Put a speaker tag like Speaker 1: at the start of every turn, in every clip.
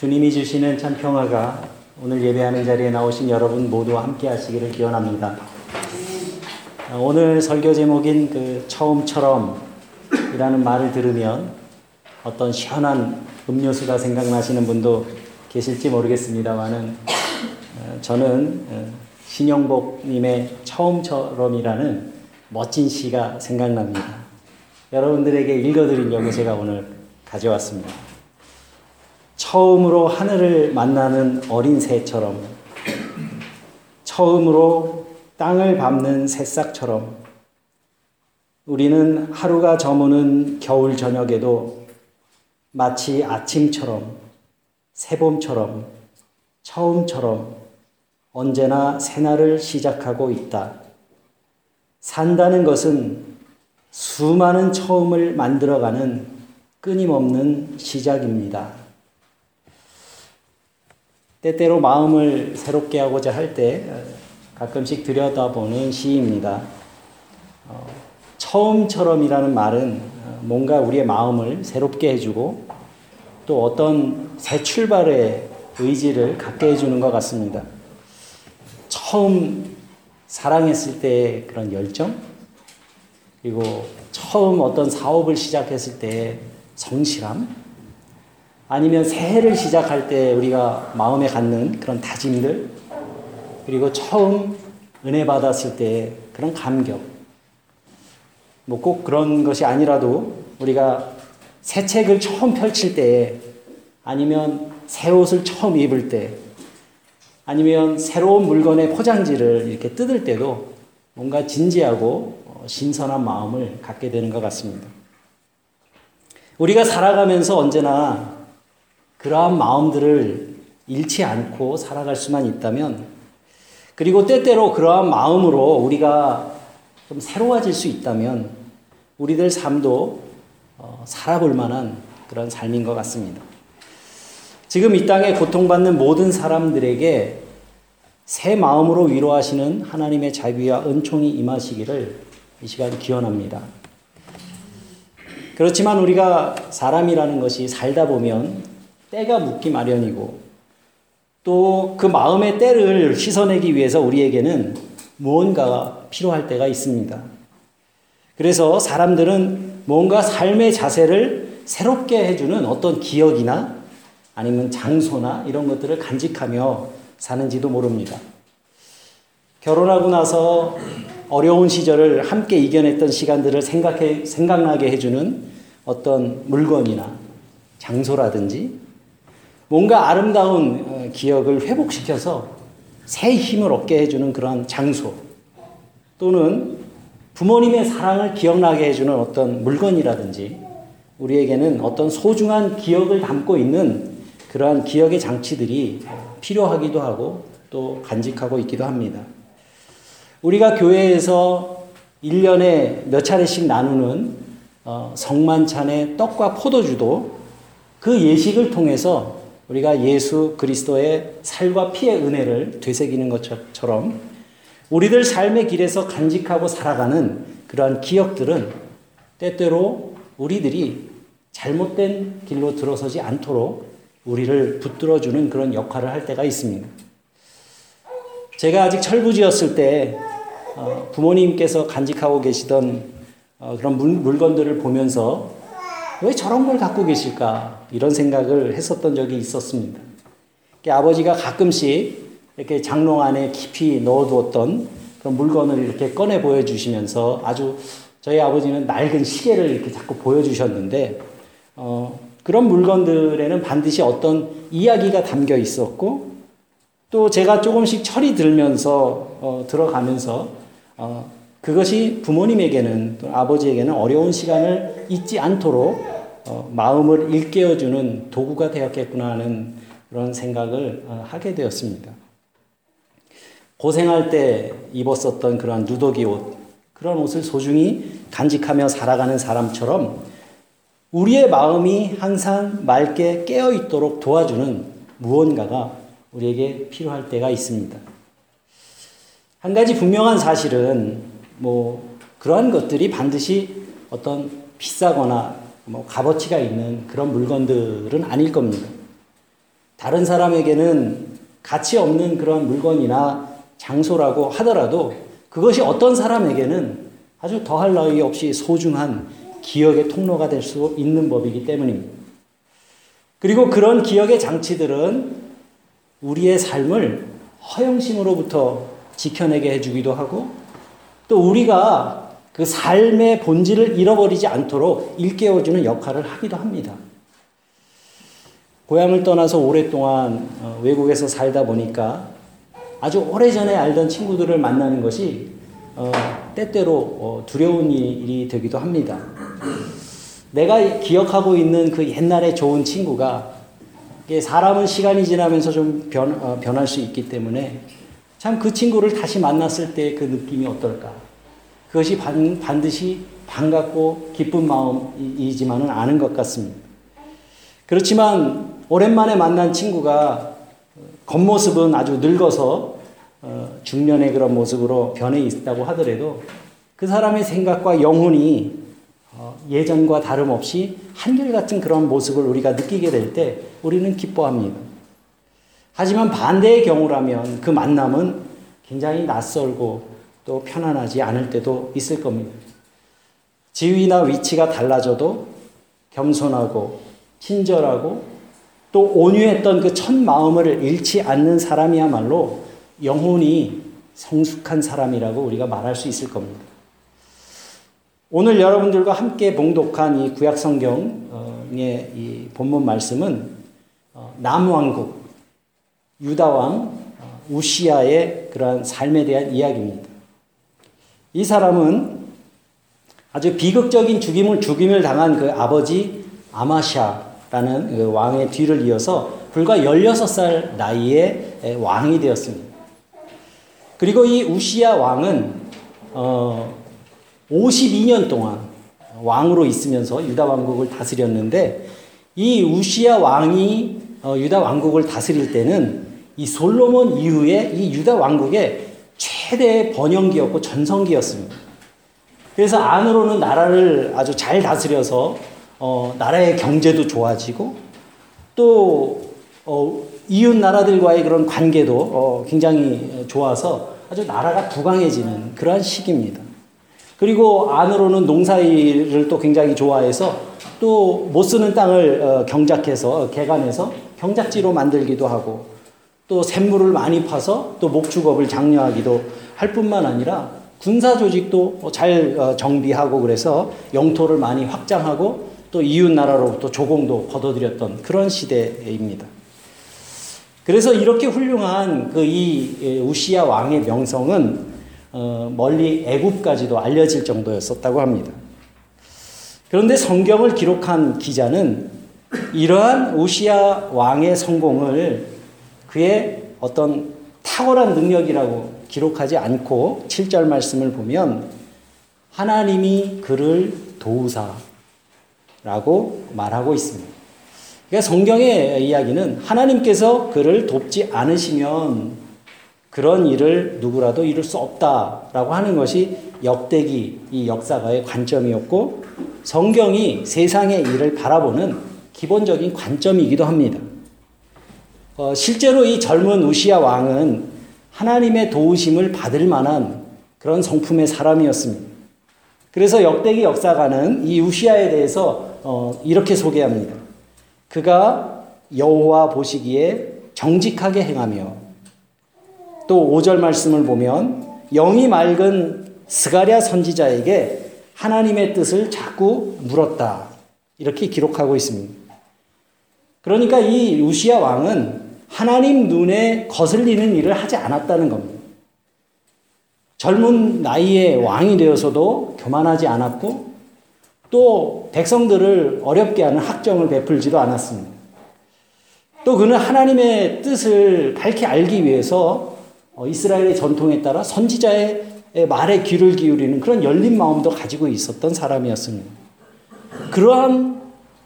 Speaker 1: 주님이 주시는 참 평화가 오늘 예배하는 자리에 나오신 여러분 모두와 함께 하시기를 기원합니다. 어, 오늘 설교 제목인 그 처음처럼 이라는 말을 들으면 어떤 시원한 음료수가 생각나시는 분도 계실지 모르겠습니다만은 어, 저는 어, 신영복님의 처음처럼이라는 멋진 시가 생각납니다. 여러분들에게 읽어드리려고 제가 오늘 가져왔습니다. 처음으로 하늘을 만나는 어린 새처럼, 처음으로 땅을 밟는 새싹처럼, 우리는 하루가 저무는 겨울 저녁에도 마치 아침처럼, 새봄처럼, 처음처럼 언제나 새날을 시작하고 있다. 산다는 것은 수많은 처음을 만들어가는 끊임없는 시작입니다. 때때로 마음을 새롭게 하고자 할 때 가끔씩 들여다보는 시입니다. 어, 처음처럼이라는 말은 뭔가 우리의 마음을 새롭게 해주고 또 어떤 새 출발의 의지를 갖게 해주는 것 같습니다. 처음 사랑했을 때 그런 열정, 그리고 처음 어떤 사업을 시작했을 때 성실함, 아니면 새해를 시작할 때 우리가 마음에 갖는 그런 다짐들, 그리고 처음 은혜 받았을 때 그런 감격. 뭐 꼭 그런 것이 아니라도 우리가 새 책을 처음 펼칠 때, 아니면 새 옷을 처음 입을 때, 아니면 새로운 물건의 포장지를 이렇게 뜯을 때도 뭔가 진지하고 신선한 마음을 갖게 되는 것 같습니다. 우리가 살아가면서 언제나 그러한 마음들을 잃지 않고 살아갈 수만 있다면, 그리고 때때로 그러한 마음으로 우리가 좀 새로워질 수 있다면, 우리들 삶도 살아볼 만한 그런 삶인 것 같습니다. 지금 이 땅에 고통받는 모든 사람들에게 새 마음으로 위로하시는 하나님의 자비와 은총이 임하시기를 이 시간 기원합니다. 그렇지만 우리가 사람이라는 것이 살다 보면 때가 묻기 마련이고 또 그 마음의 때를 씻어내기 위해서 우리에게는 무언가가 필요할 때가 있습니다. 그래서 사람들은 뭔가 삶의 자세를 새롭게 해주는 어떤 기억이나 아니면 장소나 이런 것들을 간직하며 사는지도 모릅니다. 결혼하고 나서 어려운 시절을 함께 이겨냈던 시간들을 생각해, 생각나게 해주는 어떤 물건이나 장소라든지 뭔가 아름다운 기억을 회복시켜서 새 힘을 얻게 해주는 그런 장소 또는 부모님의 사랑을 기억나게 해주는 어떤 물건이라든지 우리에게는 어떤 소중한 기억을 담고 있는 그러한 기억의 장치들이 필요하기도 하고 또 간직하고 있기도 합니다. 우리가 교회에서 1년에 몇 차례씩 나누는 어, 성만찬의 떡과 포도주도 그 예식을 통해서 우리가 예수 그리스도의 살과 피의 은혜를 되새기는 것처럼 우리들 삶의 길에서 간직하고 살아가는 그러한 기억들은 때때로 우리들이 잘못된 길로 들어서지 않도록 우리를 붙들어주는 그런 역할을 할 때가 있습니다. 제가 아직 철부지였을 때 어, 부모님께서 간직하고 계시던 어, 그런 물건들을 보면서 왜 저런 걸 갖고 계실까 이런 생각을 했었던 적이 있었습니다. 아버지가 가끔씩 이렇게 장롱 안에 깊이 넣어두었던 그런 물건을 이렇게 꺼내 보여주시면서 아주 저희 아버지는 낡은 시계를 이렇게 자꾸 보여주셨는데 어, 그런 물건들에는 반드시 어떤 이야기가 담겨 있었고 또 제가 조금씩 철이 들면서 어, 들어가면서 어, 그것이 부모님에게는 또 아버지에게는 어려운 시간을 잊지 않도록 어, 마음을 일깨워주는 도구가 되었겠구나 하는 그런 생각을 어, 하게 되었습니다. 고생할 때 입었었던 그런 누더기 옷, 그런 옷을 소중히 간직하며 살아가는 사람처럼 우리의 마음이 항상 맑게 깨어 있도록 도와주는 무언가가 우리에게 필요할 때가 있습니다. 한 가지 분명한 사실은 뭐 그러한 것들이 반드시 어떤 비싸거나 뭐 값어치가 있는 그런 물건들은 아닐 겁니다. 다른 사람에게는 가치 없는 그런 물건이나 장소라고 하더라도 그것이 어떤 사람에게는 아주 더할 나위 없이 소중한 기억의 통로가 될 수 있는 법이기 때문입니다. 그리고 그런 기억의 장치들은 우리의 삶을 허영심으로부터 지켜내게 해주기도 하고 또 우리가 그 삶의 본질을 잃어버리지 않도록 일깨워주는 역할을 하기도 합니다. 고향을 떠나서 오랫동안 어, 외국에서 살다 보니까 아주 오래전에 알던 친구들을 만나는 것이 어, 때때로 어, 두려운 일이 되기도 합니다. 내가 기억하고 있는 그 옛날에 좋은 친구가 사람은 시간이 지나면서 좀 변, 어, 변할 수 있기 때문에 참 그 친구를 다시 만났을 때 그 느낌이 어떨까? 그것이 반, 반드시 반갑고 기쁜 마음이지만은 않은 것 같습니다. 그렇지만 오랜만에 만난 친구가 겉모습은 아주 늙어서 어, 중년의 그런 모습으로 변해 있다고 하더라도 그 사람의 생각과 영혼이 어, 예전과 다름없이 한결같은 그런 모습을 우리가 느끼게 될 때 우리는 기뻐합니다. 하지만 반대의 경우라면 그 만남은 굉장히 낯설고 또 편안하지 않을 때도 있을 겁니다. 지위나 위치가 달라져도 겸손하고 친절하고 또 온유했던 그 첫 마음을 잃지 않는 사람이야말로 영혼이 성숙한 사람이라고 우리가 말할 수 있을 겁니다. 오늘 여러분들과 함께 봉독한 이 구약 성경의 이 본문 말씀은 어, 남왕국 유다 왕 어, 우시아의 그러한 삶에 대한 이야기입니다. 이 사람은 아주 비극적인 죽임을 죽임을 당한 그 아버지 아마샤라는 그 왕의 뒤를 이어서 불과 16살 나이에 왕이 되었습니다. 그리고 이 우시야 왕은 어 52년 동안 왕으로 있으면서 유다 왕국을 다스렸는데 이 우시야 왕이 어 유다 왕국을 다스릴 때는 이 솔로몬 이후에 이 유다 왕국의 최대 번영기였고 전성기였습니다. 그래서 안으로는 나라를 아주 잘 다스려서 어, 나라의 경제도 좋아지고 또 어, 이웃 나라들과의 그런 관계도 어, 굉장히 좋아서 아주 나라가 부강해지는 그러한 시기입니다. 그리고 안으로는 농사일을 또 굉장히 좋아해서 또 못 쓰는 땅을 어, 경작해서 개간해서 경작지로 만들기도 하고 또 샘물을 많이 파서 또 목축업을 장려하기도 할 뿐만 아니라 군사 조직도 잘 어, 정비하고 그래서 영토를 많이 확장하고 또 이웃 나라로부터 조공도 걷어들였던 그런 시대입니다. 그래서 이렇게 훌륭한 그 이 우시야 왕의 명성은 어, 멀리 애굽까지도 알려질 정도였었다고 합니다. 그런데 성경을 기록한 기자는 이러한 우시야 왕의 성공을 그의 어떤 탁월한 능력이라고 기록하지 않고 7절 말씀을 보면 하나님이 그를 도우사라고 말하고 있습니다. 그러니까 성경의 이야기는 하나님께서 그를 돕지 않으시면 그런 일을 누구라도 이룰 수 없다라고 하는 것이 역대기 이 역사가의 관점이었고 성경이 세상의 일을 바라보는 기본적인 관점이기도 합니다. 어, 실제로 이 젊은 우시아 왕은 하나님의 도우심을 받을 만한 그런 성품의 사람이었습니다. 그래서 역대기 역사가는 이 우시아에 대해서 어, 이렇게 소개합니다. 그가 여호와 보시기에 정직하게 행하며 또 5절 말씀을 보면 영이 맑은 스가랴 선지자에게 하나님의 뜻을 자꾸 물었다. 이렇게 기록하고 있습니다. 그러니까 이 우시아 왕은 하나님 눈에 거슬리는 일을 하지 않았다는 겁니다. 젊은 나이에 왕이 되어서도 교만하지 않았고 또 백성들을 어렵게 하는 학정을 베풀지도 않았습니다. 또 그는 하나님의 뜻을 밝히 알기 위해서 어, 이스라엘의 전통에 따라 선지자의 말에 귀를 기울이는 그런 열린 마음도 가지고 있었던 사람이었습니다. 그러한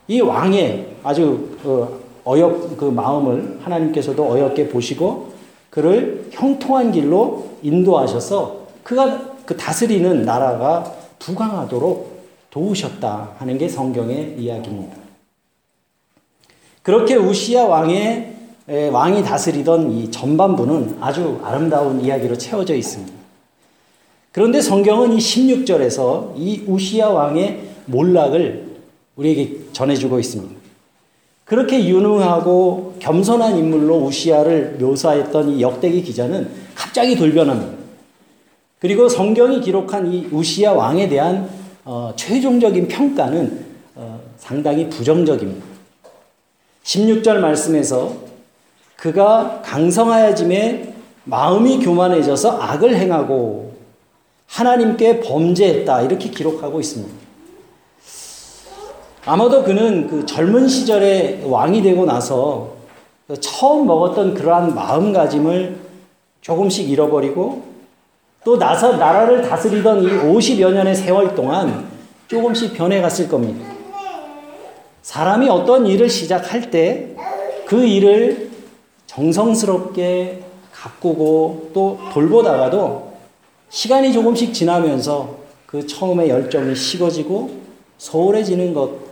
Speaker 1: 이 왕의 아주 그 어렵 그 마음을 하나님께서도 어렵게 보시고 그를 형통한 길로 인도하셔서 그가 그 다스리는 나라가 부강하도록 도우셨다 하는 게 성경의 이야기입니다. 그렇게 우시야 왕의 왕이 다스리던 이 전반부는 아주 아름다운 이야기로 채워져 있습니다. 그런데 성경은 이 16절에서 이 우시야 왕의 몰락을 우리에게 전해주고 있습니다. 그렇게 유능하고 겸손한 인물로 우시야를 묘사했던 이 역대기 기자는 갑자기 돌변합니다. 그리고 성경이 기록한 이 우시야 왕에 대한 어, 최종적인 평가는 어, 상당히 부정적입니다. 16절 말씀에서 그가 강성하여짐에 마음이 교만해져서 악을 행하고 하나님께 범죄했다 이렇게 기록하고 있습니다. 아마도 그는 그 젊은 시절에 왕이 되고 나서 처음 먹었던 그러한 마음가짐을 조금씩 잃어버리고 또 나서 나라를 다스리던 이 50여 년의 세월 동안 조금씩 변해갔을 겁니다. 사람이 어떤 일을 시작할 때 그 일을 정성스럽게 가꾸고 또 돌보다가도 시간이 조금씩 지나면서 그 처음의 열정이 식어지고 소홀해지는 것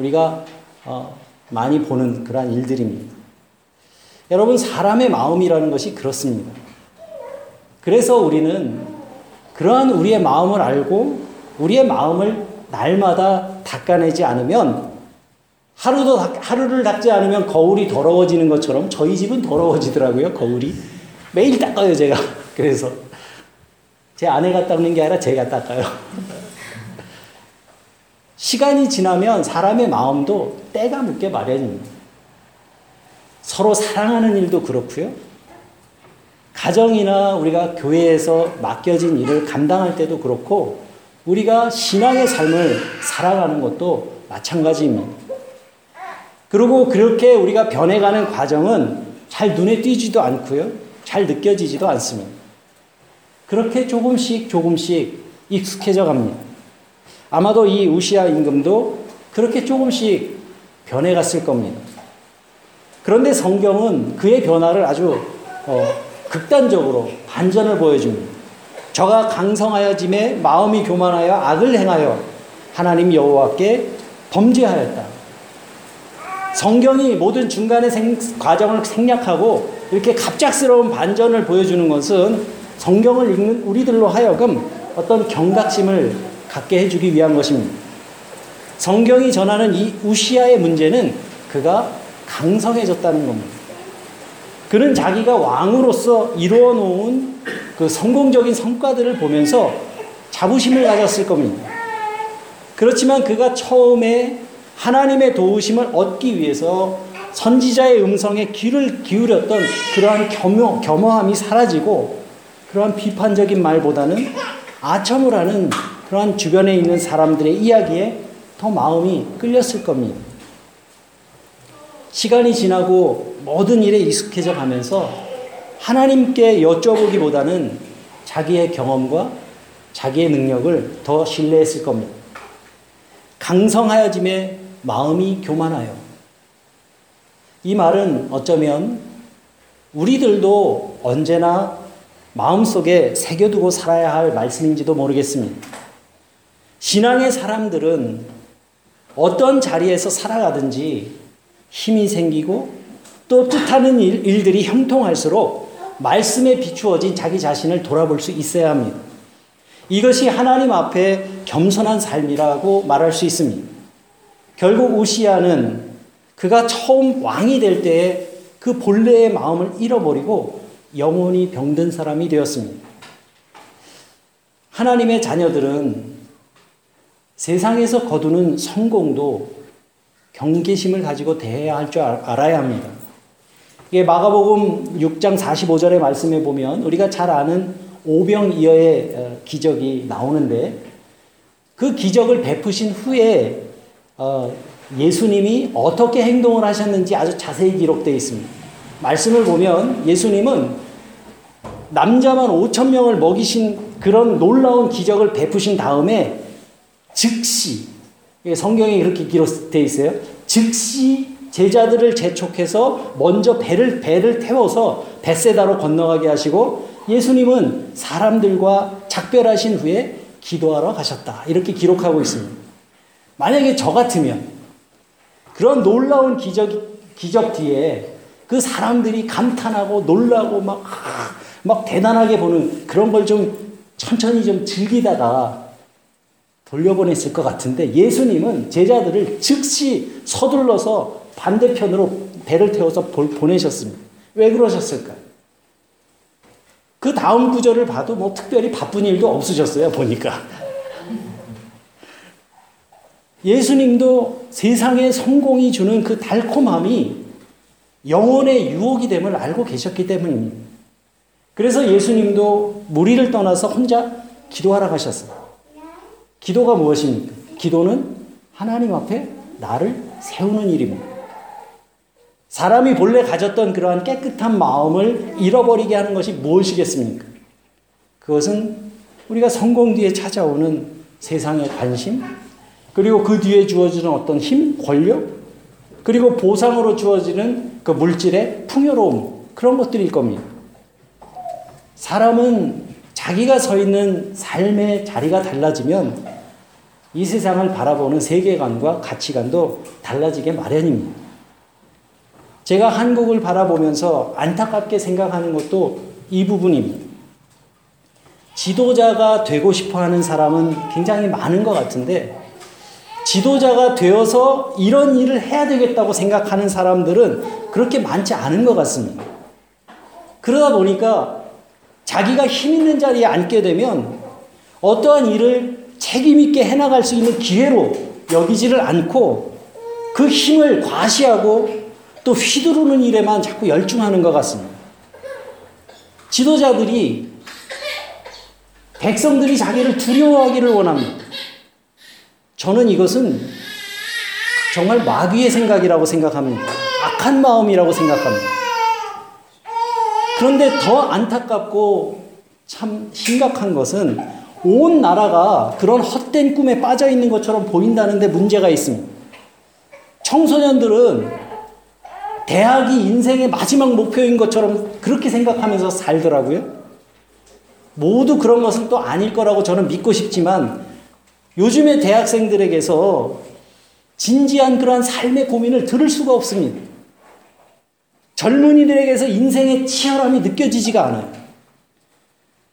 Speaker 1: 우리가 어, 많이 보는 그러한 일들입니다. 여러분 사람의 마음이라는 것이 그렇습니다. 그래서 우리는 그러한 우리의 마음을 알고 우리의 마음을 날마다 닦아내지 않으면 하루도 하루를 닦지 않으면 거울이 더러워지는 것처럼 저희 집은 더러워지더라고요. 거울이 매일 닦아요 제가. 그래서 제 아내가 닦는 게 아니라 제가 닦아요. 시간이 지나면 사람의 마음도 때가 묻게 마련입니다. 서로 사랑하는 일도 그렇고요. 가정이나 우리가 교회에서 맡겨진 일을 감당할 때도 그렇고 우리가 신앙의 삶을 살아가는 것도 마찬가지입니다. 그리고 그렇게 우리가 변해가는 과정은 잘 눈에 띄지도 않고요. 잘 느껴지지도 않습니다. 그렇게 조금씩 조금씩 익숙해져 갑니다. 아마도 이 우시아 임금도 그렇게 조금씩 변해갔을 겁니다. 그런데 성경은 그의 변화를 아주 어, 극단적으로 반전을 보여줍니다. 저가 강성하여짐에 마음이 교만하여 악을 행하여 하나님 여호와께 범죄하였다. 성경이 모든 중간의 생, 과정을 생략하고 이렇게 갑작스러운 반전을 보여주는 것은 성경을 읽는 우리들로 하여금 어떤 경각심을 갖게 해주기 위한 것입니다. 성경이 전하는 이 우시아의 문제는 그가 강성해졌다는 겁니다. 그는 자기가 왕으로서 이루어 놓은 그 성공적인 성과들을 보면서 자부심을 가졌을 겁니다. 그렇지만 그가 처음에 하나님의 도우심을 얻기 위해서 선지자의 음성에 귀를 기울였던 그러한 겸허, 겸허함이 사라지고 그러한 비판적인 말보다는 아첨을 하는 그러한 주변에 있는 사람들의 이야기에 더 마음이 끌렸을 겁니다. 시간이 지나고 모든 일에 익숙해져 가면서 하나님께 여쭤보기보다는 자기의 경험과 자기의 능력을 더 신뢰했을 겁니다. 강성하여짐에 마음이 교만하여. 이 말은 어쩌면 우리들도 언제나 마음속에 새겨두고 살아야 할 말씀인지도 모르겠습니다. 신앙의 사람들은 어떤 자리에서 살아가든지 힘이 생기고 또 뜻하는 일, 들이 형통할수록 말씀에 비추어진 자기 자신을 돌아볼 수 있어야 합니다. 이것이 하나님 앞에 겸손한 삶이라고 말할 수 있습니다. 결국 우시아는 그가 처음 왕이 될 때에 그 본래의 마음을 잃어버리고 영원히 병든 사람이 되었습니다. 하나님의 자녀들은 세상에서 거두는 성공도 경계심을 가지고 대해야 할 줄 알아야 합니다. 이게 마가복음 6장 45절의 말씀에 보면 우리가 잘 아는 오병이어의 어, 기적이 나오는데 그 기적을 베푸신 후에 어, 예수님이 어떻게 행동을 하셨는지 아주 자세히 기록되어 있습니다. 말씀을 보면 예수님은 남자만 5천 명을 먹이신 그런 놀라운 기적을 베푸신 다음에 즉시 성경에 이렇게 기록되어 있어요. 즉시 제자들을 재촉해서 먼저 배를 배를 태워서 벳세다로 건너가게 하시고 예수님은 사람들과 작별하신 후에 기도하러 가셨다. 이렇게 기록하고 있습니다. 만약에 저 같으면 그런 놀라운 기적 기적 뒤에 그 사람들이 감탄하고 놀라고 막, 막 대단하게 보는 그런 걸 좀 천천히 좀 즐기다가 돌려보냈을 것 같은데 예수님은 제자들을 즉시 서둘러서 반대편으로 배를 태워서 보내셨습니다. 왜 그러셨을까요? 그 다음 구절을 봐도 뭐 특별히 바쁜 일도 없으셨어요, 보니까. 예수님도 세상의 성공이 주는 그 달콤함이 영혼의 유혹이 됨을 알고 계셨기 때문입니다. 그래서 예수님도 무리를 떠나서 혼자 기도하러 가셨어요. 기도가 무엇입니까? 기도는 하나님 앞에 나를 세우는 일입니다. 사람이 본래 가졌던 그러한 깨끗한 마음을 잃어버리게 하는 것이 무엇이겠습니까? 그것은 우리가 성공 뒤에 찾아오는 세상의 관심, 그리고 그 뒤에 주어지는 어떤 힘, 권력, 그리고 보상으로 주어지는 그 물질의 풍요로움, 그런 것들일 겁니다. 사람은 자기가 서 있는 삶의 자리가 달라지면 이 세상을 바라보는 세계관과 가치관도 달라지게 마련입니다. 제가 한국을 바라보면서 안타깝게 생각하는 것도 이 부분입니다. 지도자가 되고 싶어 하는 사람은 굉장히 많은 것 같은데, 지도자가 되어서 이런 일을 해야 되겠다고 생각하는 사람들은 그렇게 많지 않은 것 같습니다. 그러다 보니까 자기가 힘 있는 자리에 앉게 되면 어떠한 일을 책임있게 해나갈 수 있는 기회로 여기지를 않고 그 힘을 과시하고 또 휘두르는 일에만 자꾸 열중하는 것 같습니다. 지도자들이 백성들이 자기를 두려워하기를 원합니다. 저는 이것은 정말 마귀의 생각이라고 생각합니다. 악한 마음이라고 생각합니다. 그런데 더 안타깝고 참 심각한 것은 온 나라가 그런 헛된 꿈에 빠져 있는 것처럼 보인다는데 문제가 있습니다. 청소년들은 대학이 인생의 마지막 목표인 것처럼 그렇게 생각하면서 살더라고요. 모두 그런 것은 또 아닐 거라고 저는 믿고 싶지만 요즘의 대학생들에게서 진지한 그러한 삶의 고민을 들을 수가 없습니다. 젊은이들에게서 인생의 치열함이 느껴지지가 않아요.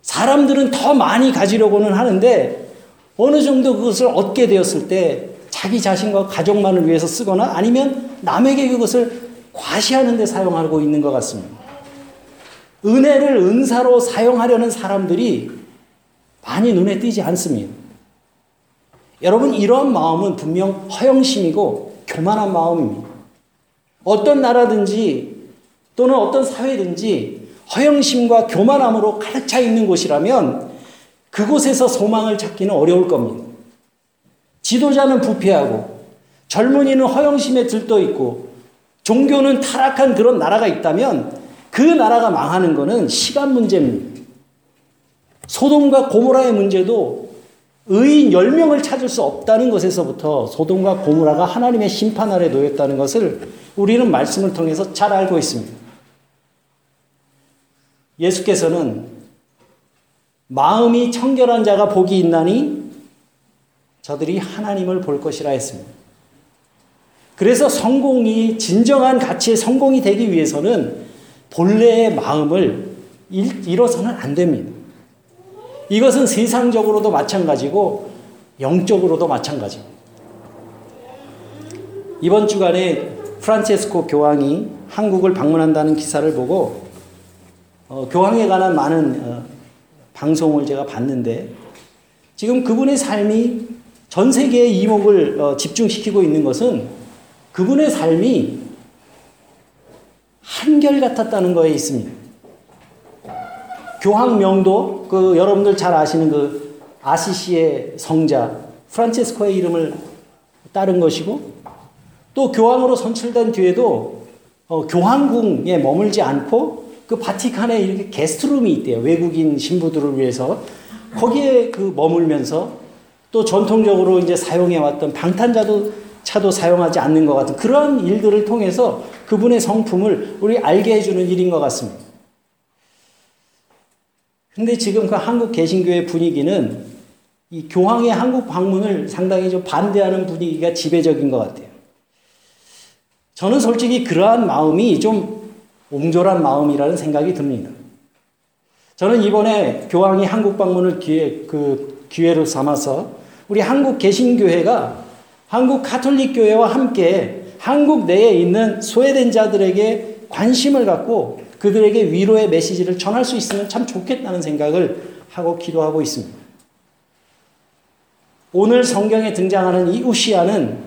Speaker 1: 사람들은 더 많이 가지려고는 하는데 어느 정도 그것을 얻게 되었을 때 자기 자신과 가족만을 위해서 쓰거나 아니면 남에게 그것을 과시하는 데 사용하고 있는 것 같습니다. 은혜를 은사로 사용하려는 사람들이 많이 눈에 띄지 않습니다. 여러분, 이런 마음은 분명 허영심이고 교만한 마음입니다. 어떤 나라든지 또는 어떤 사회든지 허영심과 교만함으로 가득 차 있는 곳이라면 그곳에서 소망을 찾기는 어려울 겁니다. 지도자는 부패하고 젊은이는 허영심에 들떠 있고 종교는 타락한 그런 나라가 있다면 그 나라가 망하는 것은 시간 문제입니다. 소돔과 고모라의 문제도 의인 10명을 찾을 수 없다는 것에서부터 소돔과 고모라가 하나님의 심판 아래 놓였다는 것을 우리는 말씀을 통해서 잘 알고 있습니다. 예수께서는 마음이 청결한 자가 복이 있나니 저들이 하나님을 볼 것이라 했습니다. 그래서 성공이 진정한 가치의 성공이 되기 위해서는 본래의 마음을 잃어서는 안 됩니다. 이것은 세상적으로도 마찬가지고 영적으로도 마찬가지입니다. 이번 주간에 프란체스코 교황이 한국을 방문한다는 기사를 보고 어, 교황에 관한 많은 어, 방송을 제가 봤는데 지금 그분의 삶이 전 세계의 이목을 어, 집중시키고 있는 것은 그분의 삶이 한결 같았다는 거에 있습니다. 교황 명도 그 여러분들 잘 아시는 그 아시시의 성자 프란체스코의 이름을 따른 것이고 또 교황으로 선출된 뒤에도 어, 교황궁에 머물지 않고 그 바티칸에 이렇게 게스트룸이 있대요. 외국인 신부들을 위해서 거기에 그 머물면서 또 전통적으로 이제 사용해 왔던 방탄자도 차도 사용하지 않는 것 같은 그런 일들을 통해서 그분의 성품을 우리 알게 해주는 일인 것 같습니다. 근데 지금 그 한국 개신교의 분위기는 이 교황의 한국 방문을 상당히 좀 반대하는 분위기가 지배적인 것 같아요. 저는 솔직히 그러한 마음이 좀 옹졸한 마음이라는 생각이 듭니다. 저는 이번에 교황이 한국 방문을 기회, 그 기회로 삼아서 우리 한국 개신교회가 한국 카톨릭 교회와 함께 한국 내에 있는 소외된 자들에게 관심을 갖고 그들에게 위로의 메시지를 전할 수 있으면 참 좋겠다는 생각을 하고 기도하고 있습니다. 오늘 성경에 등장하는 이 우시아는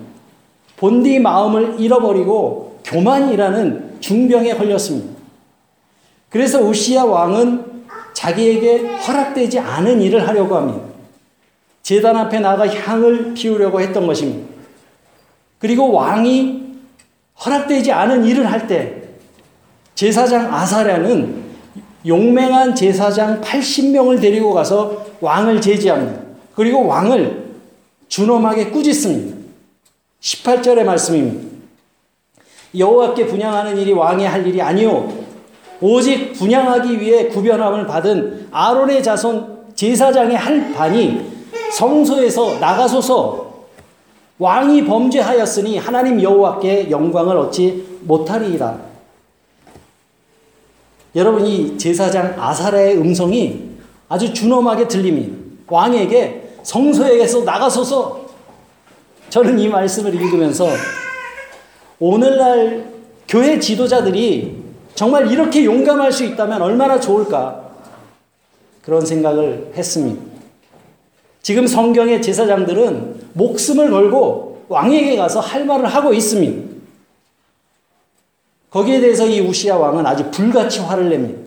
Speaker 1: 본디 마음을 잃어버리고 교만이라는 중병에 걸렸습니다. 그래서 우시아 왕은 자기에게 허락되지 않은 일을 하려고 합니다. 재단 앞에 나가 향을 피우려고 했던 것입니다. 그리고 왕이 허락되지 않은 일을 할 때 제사장 아사랴는 용맹한 제사장 80명을 데리고 가서 왕을 제지합니다. 그리고 왕을 준엄하게 꾸짖습니다. 18절의 말씀입니다. 여호와께 분양하는 일이 왕의 할 일이 아니요 오직 분양하기 위해 구변함을 받은 아론의 자손 제사장의 할 반이 성소에서 나가소서 왕이 범죄하였으니 하나님 여호와께 영광을 얻지 못하리이다. 여러분 이 제사장 아사라의 음성이 아주 준엄하게 들립니다. 왕에게 성소에서 나가소서 저는 이 말씀을 읽으면서 오늘날 교회 지도자들이 정말 이렇게 용감할 수 있다면 얼마나 좋을까 그런 생각을 했습니다. 지금 성경의 제사장들은 목숨을 걸고 왕에게 가서 할 말을 하고 있습니다. 거기에 대해서 이 우시아 왕은 아주 불같이 화를 냅니다.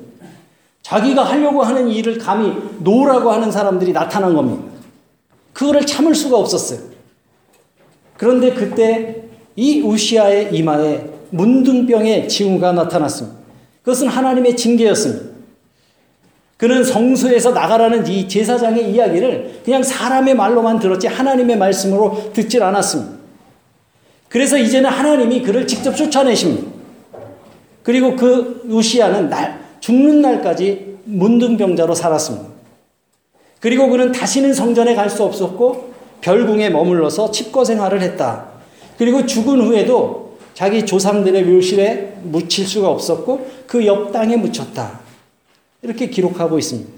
Speaker 1: 자기가 하려고 하는 일을 감히 놓으라고 하는 사람들이 나타난 겁니다. 그거를 참을 수가 없었어요. 그런데 그때 이 우시아의 이마에 문둥병의 징후가 나타났습니다. 그것은 하나님의 징계였습니다. 그는 성소에서 나가라는 이 제사장의 이야기를 그냥 사람의 말로만 들었지 하나님의 말씀으로 듣질 않았습니다. 그래서 이제는 하나님이 그를 직접 쫓아내십니다. 그리고 그 우시아는 날, 죽는 날까지 문둥병자로 살았습니다. 그리고 그는 다시는 성전에 갈 수 없었고 별궁에 머물러서 칩거 생활을 했다. 그리고 죽은 후에도 자기 조상들의 묘실에 묻힐 수가 없었고 그 옆 땅에 묻혔다. 이렇게 기록하고 있습니다.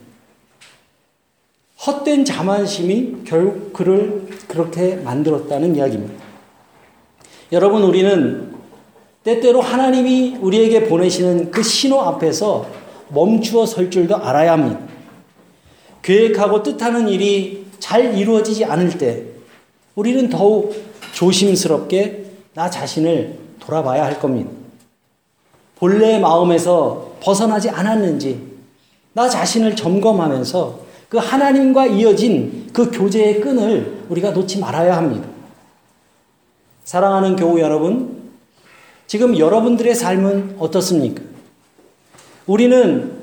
Speaker 1: 헛된 자만심이 결국 그를 그렇게 만들었다는 이야기입니다. 여러분, 우리는 때때로 하나님이 우리에게 보내시는 그 신호 앞에서 멈추어 설 줄도 알아야 합니다. 계획하고 뜻하는 일이 잘 이루어지지 않을 때 우리는 더욱 조심스럽게 나 자신을 돌아봐야 할 겁니다. 본래의 마음에서 벗어나지 않았는지 나 자신을 점검하면서 그 하나님과 이어진 그 교제의 끈을 우리가 놓지 말아야 합니다. 사랑하는 교우 여러분, 지금 여러분들의 삶은 어떻습니까? 우리는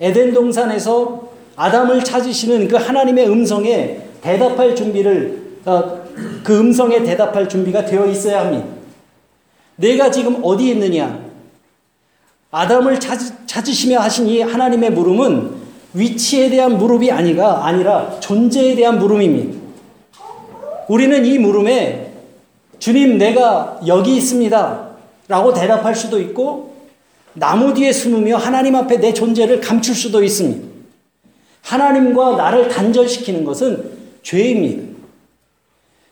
Speaker 1: 에덴 동산에서 아담을 찾으시는 그 하나님의 음성에 대답할 준비를 어, 그 음성에 대답할 준비가 되어 있어야 합니다. 내가 지금 어디 있느냐? 아담을 찾, 찾으 시며 하신 이 하나님의 물음은 위치에 대한 물음이 아니가 아니라 존재에 대한 물음입니다. 우리는 이 물음에 주님 내가 여기 있습니다. 라고 대답할 수도 있고 나무 뒤에 숨으며 하나님 앞에 내 존재를 감출 수도 있습니다. 하나님과 나를 단절시키는 것은 죄입니다.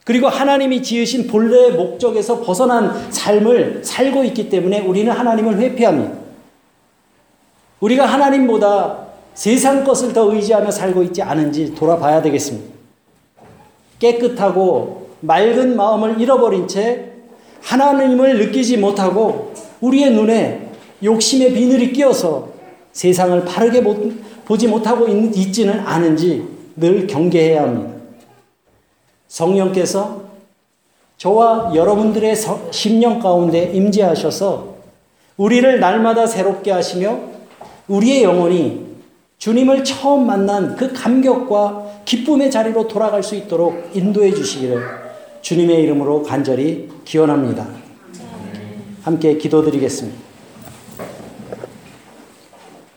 Speaker 1: 그리고 하나님이 지으신 본래의 목적에서 벗어난 삶을 살고 있기 때문에 우리는 하나님을 회피합니다. 우리가 하나님보다 세상 것을 더 의지하며 살고 있지 않은지 돌아봐야 되겠습니다. 깨끗하고 맑은 마음을 잃어버린 채 하나님을 느끼지 못하고 우리의 눈에 욕심의 비늘이 끼어서 세상을 바르게 못, 보지 못하고 있, 지는 않은지 늘 경계해야 합니다. 성령께서 저와 여러분들의 심령 가운데 임재하셔서 우리를 날마다 새롭게 하시며 우리의 영혼이 주님을 처음 만난 그 감격과 기쁨의 자리로 돌아갈 수 있도록 인도해 주시기를 주님의 이름으로 간절히 기원합니다. 함께 기도드리겠습니다.